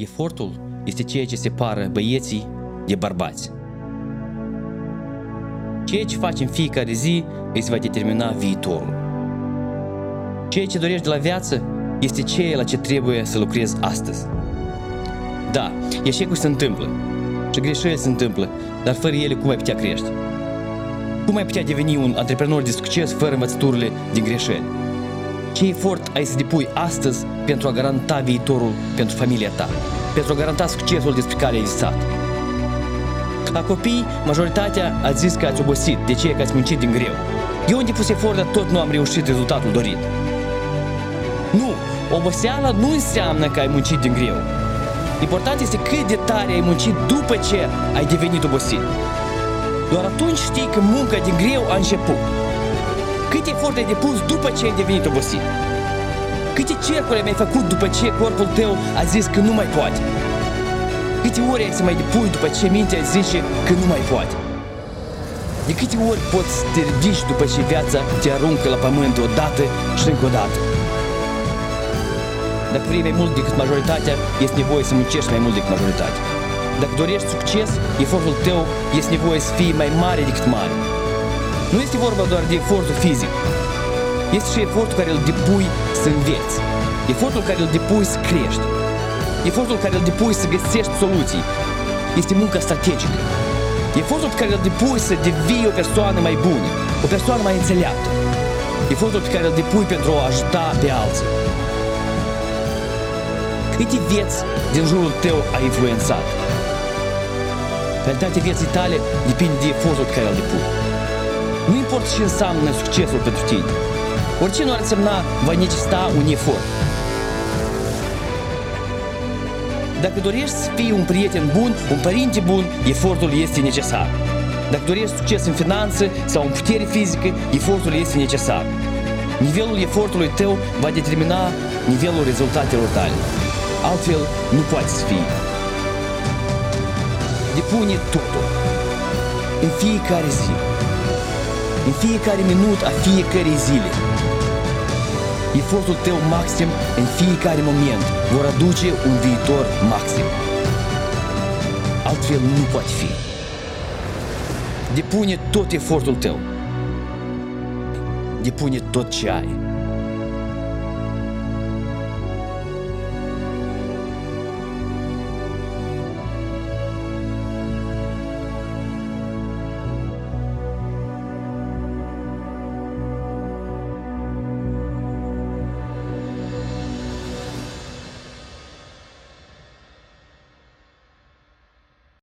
Efortul este ceea ce separă băieții de bărbați. Ceea ce faci în fiecare zi îți va determina viitorul. Ceea ce dorești de la viață este ceea la ce trebuie să lucrezi astăzi. Da, eșecuri se întâmplă și greșeli se întâmplă, dar fără ele cum ai putea crește? Cum ai putea deveni un antreprenor de succes fără învățăturile din greșeli? Ce efort ai să depui astăzi pentru a garanta viitorul pentru familia ta? Pentru a garanta succesul despre care ai visat? La copii, majoritatea a zis că ați obosit, de ce că ați muncit din greu. Eu am depus efort, dar tot nu am reușit rezultatul dorit. Nu, oboseala nu înseamnă că ai muncit din greu. Important este cât de tare ai muncit după ce ai devenit obosit. Doar atunci știi că munca din greu a început. Cât efort ai depus după ce ai devenit obosit? Câte cercuri ai mai făcut după ce corpul tău a zis că nu mai poate? Câte ori ai să mai depui după ce mintea zice că nu mai poate? De câte ori poți să te ridici după ce viața te aruncă la pământ odată și încă o dată? Dacă vrei mai mult decât majoritatea, este nevoie să muncești mai mult decât majoritatea. Dacă dorești succes, efortul tău este nevoie să fie mai mare decât mare. Nu este vorba doar de efortul fizic. Este și efortul care îl depui să înveți. Efortul care îl depui să crești. Efortul care îl depui să găsești soluții. Este munca strategică. Efortul pe care îl depui să devii o persoană mai bună, o persoană mai înțeleaptă. Efortul pe care îl depui pentru a ajuta pe alții. Câte vieți din jurul tău a influențat? Calitatea vieții tale depinde de efortul pe care îl depui. Nu importă ce înseamnă succesul pentru tine. Orice nu ar însemna, va necesita un efort. Dacă dorești să fii un prieten bun, un părinte bun, efortul este necesar. Dacă dorești succes în finanțe sau în putere fizică, efortul este necesar. Nivelul efortului tău va determina nivelul rezultatelor tale. Altfel, nu poate să fie. Depune totul. În fiecare zi. În fiecare minut a fiecare zile. Efortul tău maxim în fiecare moment vor aduce un viitor maxim. Altfel nu poate fi. Depune tot efortul tău. Depune tot ce ai.